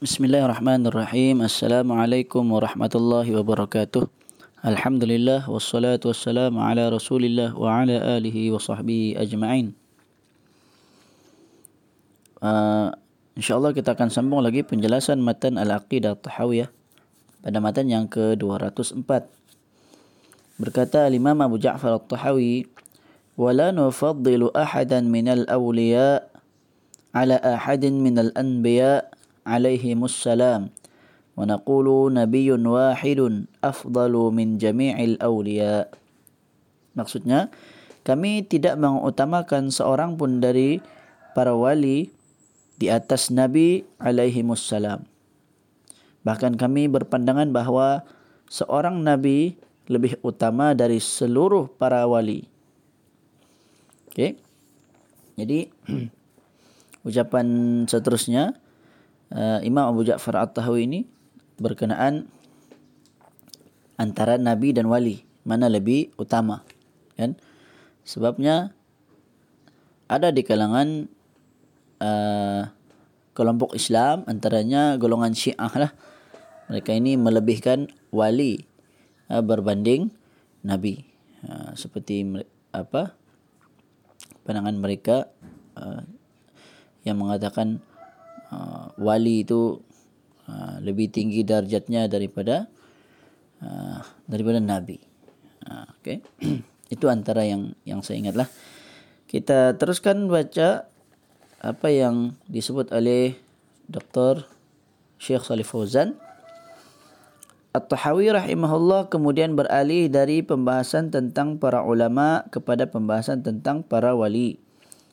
Bismillahirrahmanirrahim. Assalamualaikum warahmatullahi wabarakatuh. Alhamdulillah wassalatu wassalamu ala Rasulillah wa ala alihi wa sahbihi ajma'in. Uh, insyaallah kita akan sambung lagi penjelasan matan al-Aqidah Tahawiyah pada matan yang ke-204. Berkata Imam Abu Ja'far Al-Tahawi, "Wa la nufaddilu ahadan minal awliya' ala ahadin minal anbiya'." alaihi mussalam wa naqulu nabiyyun wahidun afdalu min jami'il awliya. Maksudnya kami tidak mengutamakan seorang pun dari para wali di atas nabi alaihi mussalam bahkan kami berpandangan bahawa seorang nabi lebih utama dari seluruh para wali. Okey. Jadi ucapan seterusnya uh, Imam Abu Ja'far At-Tahawi ini berkenaan antara nabi dan wali mana lebih utama kan sebabnya ada di kalangan uh, kelompok Islam antaranya golongan Syiah lah. Mereka ini melebihkan wali uh, berbanding nabi. Uh, seperti apa? Pandangan mereka uh, yang mengatakan uh, wali itu uh, lebih tinggi darjatnya daripada uh, daripada nabi. Uh, okay. itu antara yang yang saya ingatlah. Kita teruskan baca apa yang disebut oleh Dr. Syekh Salih Fauzan At-Tahawi rahimahullah kemudian beralih dari pembahasan tentang para ulama kepada pembahasan tentang para wali.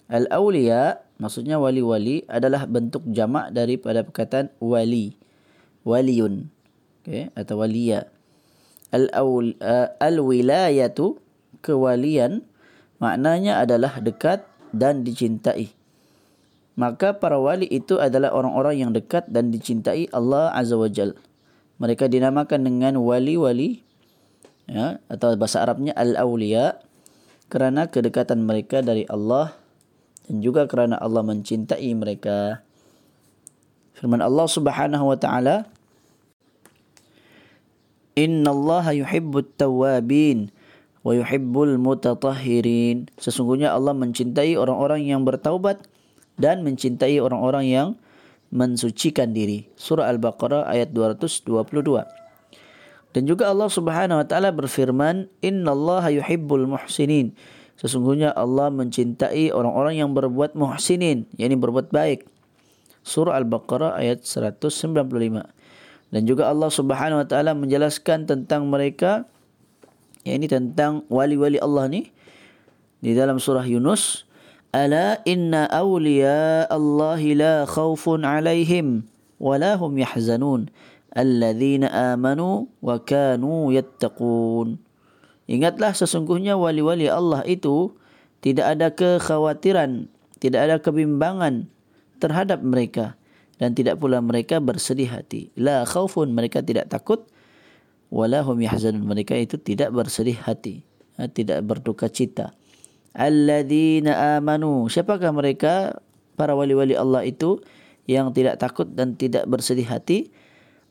Al-awliya maksudnya wali-wali adalah bentuk jamak daripada perkataan wali. Waliun. Okay, atau waliya. Al-wilayatu kewalian maknanya adalah dekat dan dicintai maka para wali itu adalah orang-orang yang dekat dan dicintai Allah Azza wa Jal. Mereka dinamakan dengan wali-wali ya, atau bahasa Arabnya al-awliya kerana kedekatan mereka dari Allah dan juga kerana Allah mencintai mereka. Firman Allah Subhanahu wa taala Inna Allah yuhibbut tawabin wa yuhibbul mutatahhirin. Sesungguhnya Allah mencintai orang-orang yang bertaubat dan mencintai orang-orang yang mensucikan diri. Surah Al-Baqarah ayat 222. Dan juga Allah Subhanahu wa taala berfirman, "Innallaha yuhibbul muhsinin." Sesungguhnya Allah mencintai orang-orang yang berbuat muhsinin, yakni berbuat baik. Surah Al-Baqarah ayat 195. Dan juga Allah Subhanahu wa taala menjelaskan tentang mereka yakni tentang wali-wali Allah ni di dalam surah Yunus, "Ala inna awliya Allah la khaufun 'alaihim wa la hum yahzanun." amanu wa kanu yattaqun." Ingatlah sesungguhnya wali-wali Allah itu tidak ada kekhawatiran, tidak ada kebimbangan terhadap mereka dan tidak pula mereka bersedih hati. La khaufun mereka tidak takut. Wala hum yahzanun mereka itu tidak bersedih hati, tidak berduka cita. Alladzina amanu siapakah mereka? Para wali-wali Allah itu yang tidak takut dan tidak bersedih hati.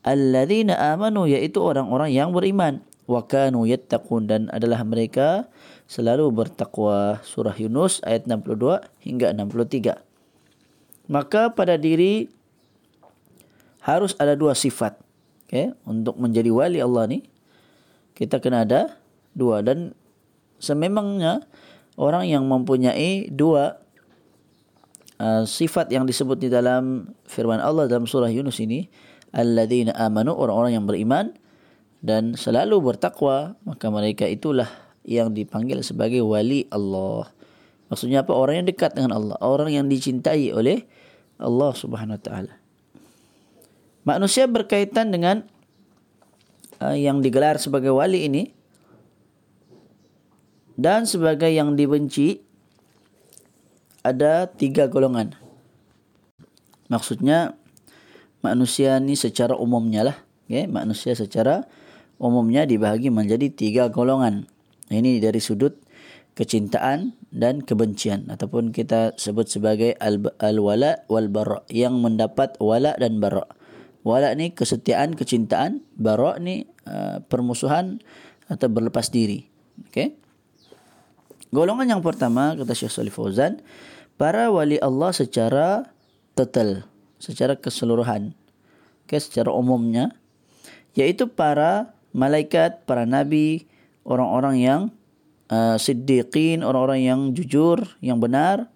Alladzina amanu yaitu orang-orang yang beriman wa kanu yattaqun dan adalah mereka selalu bertakwa surah Yunus ayat 62 hingga 63 maka pada diri harus ada dua sifat okay? untuk menjadi wali Allah ni kita kena ada dua dan sememangnya orang yang mempunyai dua uh, sifat yang disebut di dalam firman Allah dalam surah Yunus ini alladzina amanu orang-orang yang beriman dan selalu bertakwa maka mereka itulah yang dipanggil sebagai wali Allah maksudnya apa orang yang dekat dengan Allah orang yang dicintai oleh Allah Subhanahu wa taala manusia berkaitan dengan uh, yang digelar sebagai wali ini dan sebagai yang dibenci ada tiga golongan. Maksudnya manusia ni secara umumnya lah, okay? manusia secara umumnya dibahagi menjadi tiga golongan. Ini dari sudut kecintaan dan kebencian ataupun kita sebut sebagai al-wala wal bara yang mendapat wala dan bara. Wala ni kesetiaan, kecintaan. Bara' ni uh, permusuhan atau berlepas diri. Okay? Golongan yang pertama, kata Syekh Salih Fauzan, para wali Allah secara total, secara keseluruhan. Okay, secara umumnya, yaitu para malaikat, para nabi, orang-orang yang uh, siddiqin, orang-orang yang jujur, yang benar.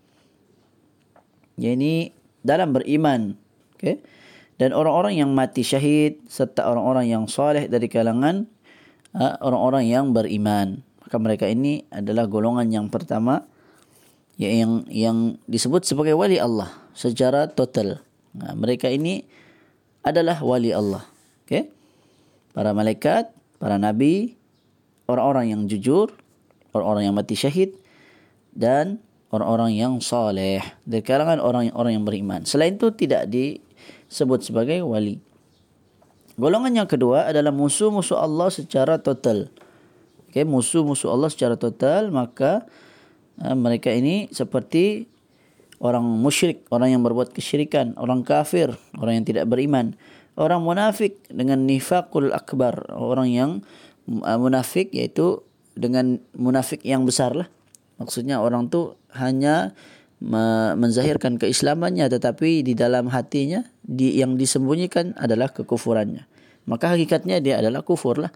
Yang ini dalam beriman. Okay? Dan orang-orang yang mati syahid serta orang-orang yang soleh dari kalangan uh, orang-orang yang beriman. Maka mereka ini adalah golongan yang pertama yang yang disebut sebagai wali Allah secara total. Nah, mereka ini adalah wali Allah. Okay? Para malaikat, para nabi, orang-orang yang jujur, orang-orang yang mati syahid dan orang-orang yang saleh dari kalangan orang-orang yang beriman. Selain itu tidak disebut sebagai wali. Golongan yang kedua adalah musuh-musuh Allah secara total. Okay, musuh-musuh Allah secara total maka uh, mereka ini seperti orang musyrik, orang yang berbuat kesyirikan, orang kafir, orang yang tidak beriman, orang munafik dengan nifakul akbar, orang yang uh, munafik yaitu dengan munafik yang besar lah. Maksudnya orang tu hanya menzahirkan keislamannya tetapi di dalam hatinya di, yang disembunyikan adalah kekufurannya. Maka hakikatnya dia adalah kufur lah.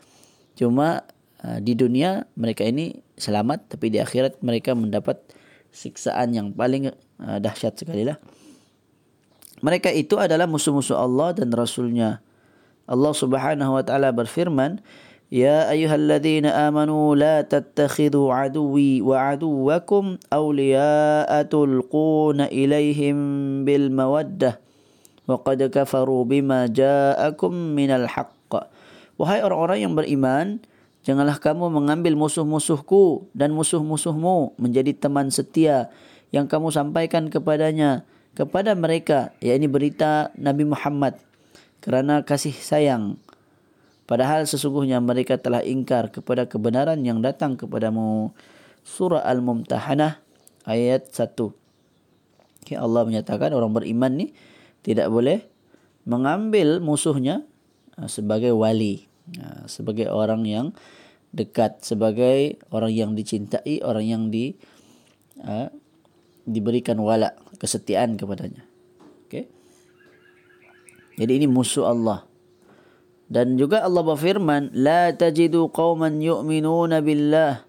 Cuma uh, di dunia mereka ini selamat tapi di akhirat mereka mendapat siksaan yang paling uh, dahsyat sekali lah Mereka itu adalah musuh-musuh Allah dan Rasulnya. Allah subhanahu wa ta'ala berfirman, يا أيها الذين آمنوا لا تتخذوا عدوي وعدوكم أولياء تلقون إليهم بالمودة وقد كفروا بما جاءكم من الحق Wahai orang-orang yang beriman, janganlah kamu mengambil musuh-musuhku dan musuh-musuhmu menjadi teman setia yang kamu sampaikan kepadanya, kepada mereka, yakni berita Nabi Muhammad kerana kasih sayang Padahal sesungguhnya mereka telah ingkar kepada kebenaran yang datang kepadamu. Surah Al-Mumtahanah ayat 1. Okay, Allah menyatakan orang beriman ni tidak boleh mengambil musuhnya uh, sebagai wali. Uh, sebagai orang yang dekat. Sebagai orang yang dicintai. Orang yang di, uh, diberikan wala. Kesetiaan kepadanya. Okay. Jadi ini musuh Allah. Dan juga Allah berfirman, "La tajidu qauman yu'minuna billah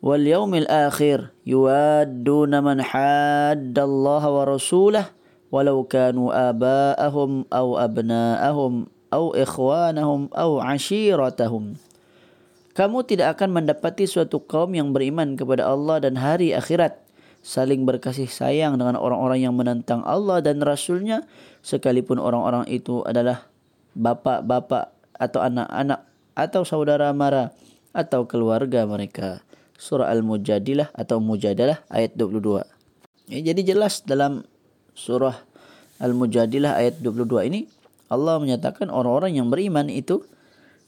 wal yawmil akhir yuwadduna man hadda Allah wa rasulahu walau kanu aba'ahum aw abna'ahum aw ikhwanahum aw ashiratahum." Kamu tidak akan mendapati suatu kaum yang beriman kepada Allah dan hari akhirat saling berkasih sayang dengan orang-orang yang menentang Allah dan Rasulnya sekalipun orang-orang itu adalah bapa-bapa atau anak-anak atau saudara mara atau keluarga mereka. Surah Al-Mujadilah atau Mujadalah ayat 22. Ya, jadi jelas dalam surah Al-Mujadilah ayat 22 ini Allah menyatakan orang-orang yang beriman itu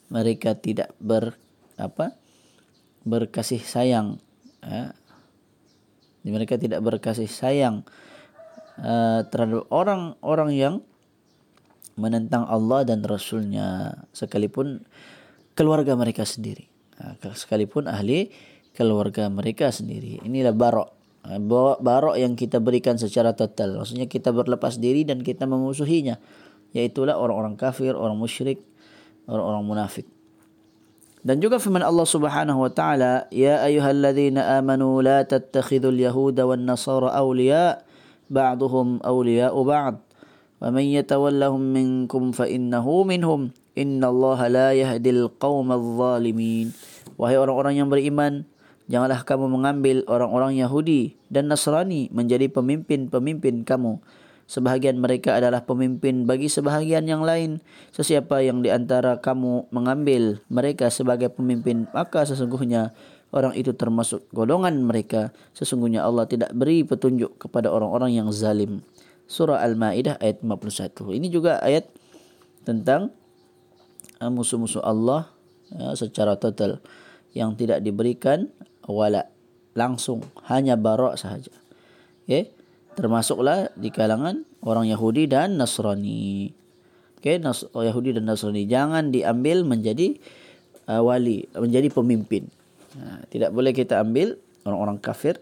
mereka tidak ber apa berkasih sayang ya, mereka tidak berkasih sayang uh, terhadap orang-orang yang menentang Allah dan Rasulnya sekalipun keluarga mereka sendiri. Uh, sekalipun ahli keluarga mereka sendiri. Inilah barok. Uh, barok yang kita berikan secara total. Maksudnya kita berlepas diri dan kita memusuhinya. Yaitulah orang-orang kafir orang musyrik orang-orang munafik dan juga firman Allah Subhanahu wa taala, "Ya ayyuhalladzina amanu la tattakhidul yahuda wan nasara awliya ba'dhum awliya'u ba'd. Wa man yatawallahum minkum fa innahu minhum. Innallaha la yahdil qaumadh zalimin." Wahai orang-orang yang beriman, janganlah kamu mengambil orang-orang Yahudi dan Nasrani menjadi pemimpin-pemimpin kamu sebahagian mereka adalah pemimpin bagi sebahagian yang lain. Sesiapa yang di antara kamu mengambil mereka sebagai pemimpin, maka sesungguhnya orang itu termasuk golongan mereka. Sesungguhnya Allah tidak beri petunjuk kepada orang-orang yang zalim. Surah Al-Ma'idah ayat 51. Ini juga ayat tentang uh, musuh-musuh Allah ya, secara total yang tidak diberikan wala langsung hanya barak sahaja. Okay? Termasuklah di kalangan orang Yahudi dan Nasrani. Okey, Nas- Yahudi dan Nasrani jangan diambil menjadi uh, wali, menjadi pemimpin. Ha, tidak boleh kita ambil orang-orang kafir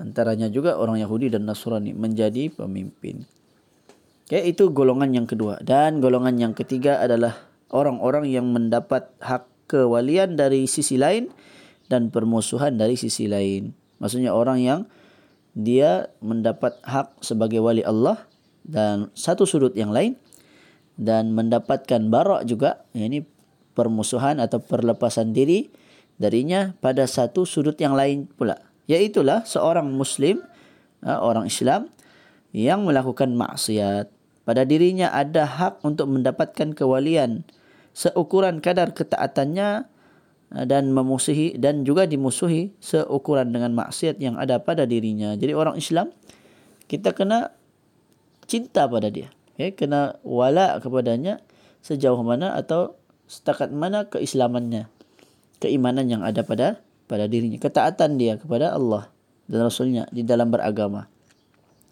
antaranya juga orang Yahudi dan Nasrani menjadi pemimpin. Okay, itu golongan yang kedua dan golongan yang ketiga adalah orang-orang yang mendapat hak kewalian dari sisi lain dan permusuhan dari sisi lain. Maksudnya orang yang dia mendapat hak sebagai wali Allah dan satu sudut yang lain dan mendapatkan barak juga ini permusuhan atau perlepasan diri darinya pada satu sudut yang lain pula. Yaitulah seorang muslim ha, orang Islam yang melakukan maksiat. Pada dirinya ada hak untuk mendapatkan kewalian seukuran kadar ketaatannya dan memusuhi dan juga dimusuhi seukuran dengan maksiat yang ada pada dirinya. Jadi orang Islam kita kena cinta pada dia. Ya kena wala kepadanya sejauh mana atau setakat mana keislamannya keimanan yang ada pada pada dirinya ketaatan dia kepada Allah dan Rasulnya di dalam beragama.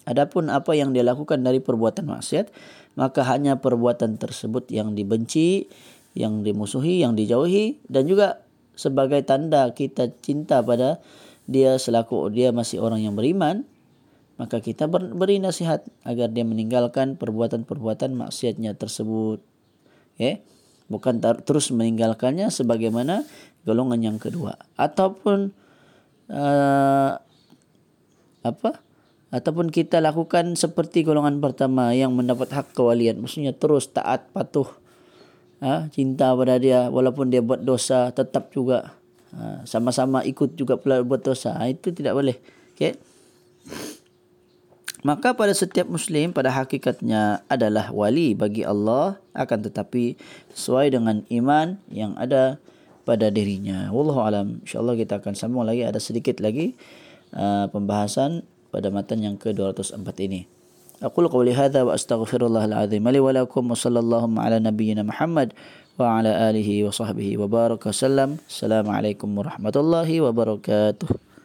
Adapun apa yang dia lakukan dari perbuatan maksiat maka hanya perbuatan tersebut yang dibenci yang dimusuhi yang dijauhi dan juga sebagai tanda kita cinta pada dia selaku dia masih orang yang beriman maka kita beri nasihat agar dia meninggalkan perbuatan-perbuatan maksiatnya tersebut. Okay? Bukan terus meninggalkannya sebagaimana golongan yang kedua. Ataupun uh, apa? Ataupun kita lakukan seperti golongan pertama yang mendapat hak kewalian. Maksudnya terus taat, patuh. Ha? Cinta pada dia walaupun dia buat dosa tetap juga. Ha? Sama-sama ikut juga pula buat dosa. Ha? Itu tidak boleh. Okay? Maka pada setiap Muslim pada hakikatnya adalah wali bagi Allah akan tetapi sesuai dengan iman yang ada pada dirinya. Wallahu alam. Insyaallah kita akan sambung lagi ada sedikit lagi uh, pembahasan pada matan yang ke-204 ini. Aku qouli hadza wa astaghfirullahal azim li wa lakum wa sallallahu ala nabiyyina Muhammad wa ala alihi wa sahbihi wa baraka sallam. Assalamualaikum warahmatullahi wabarakatuh.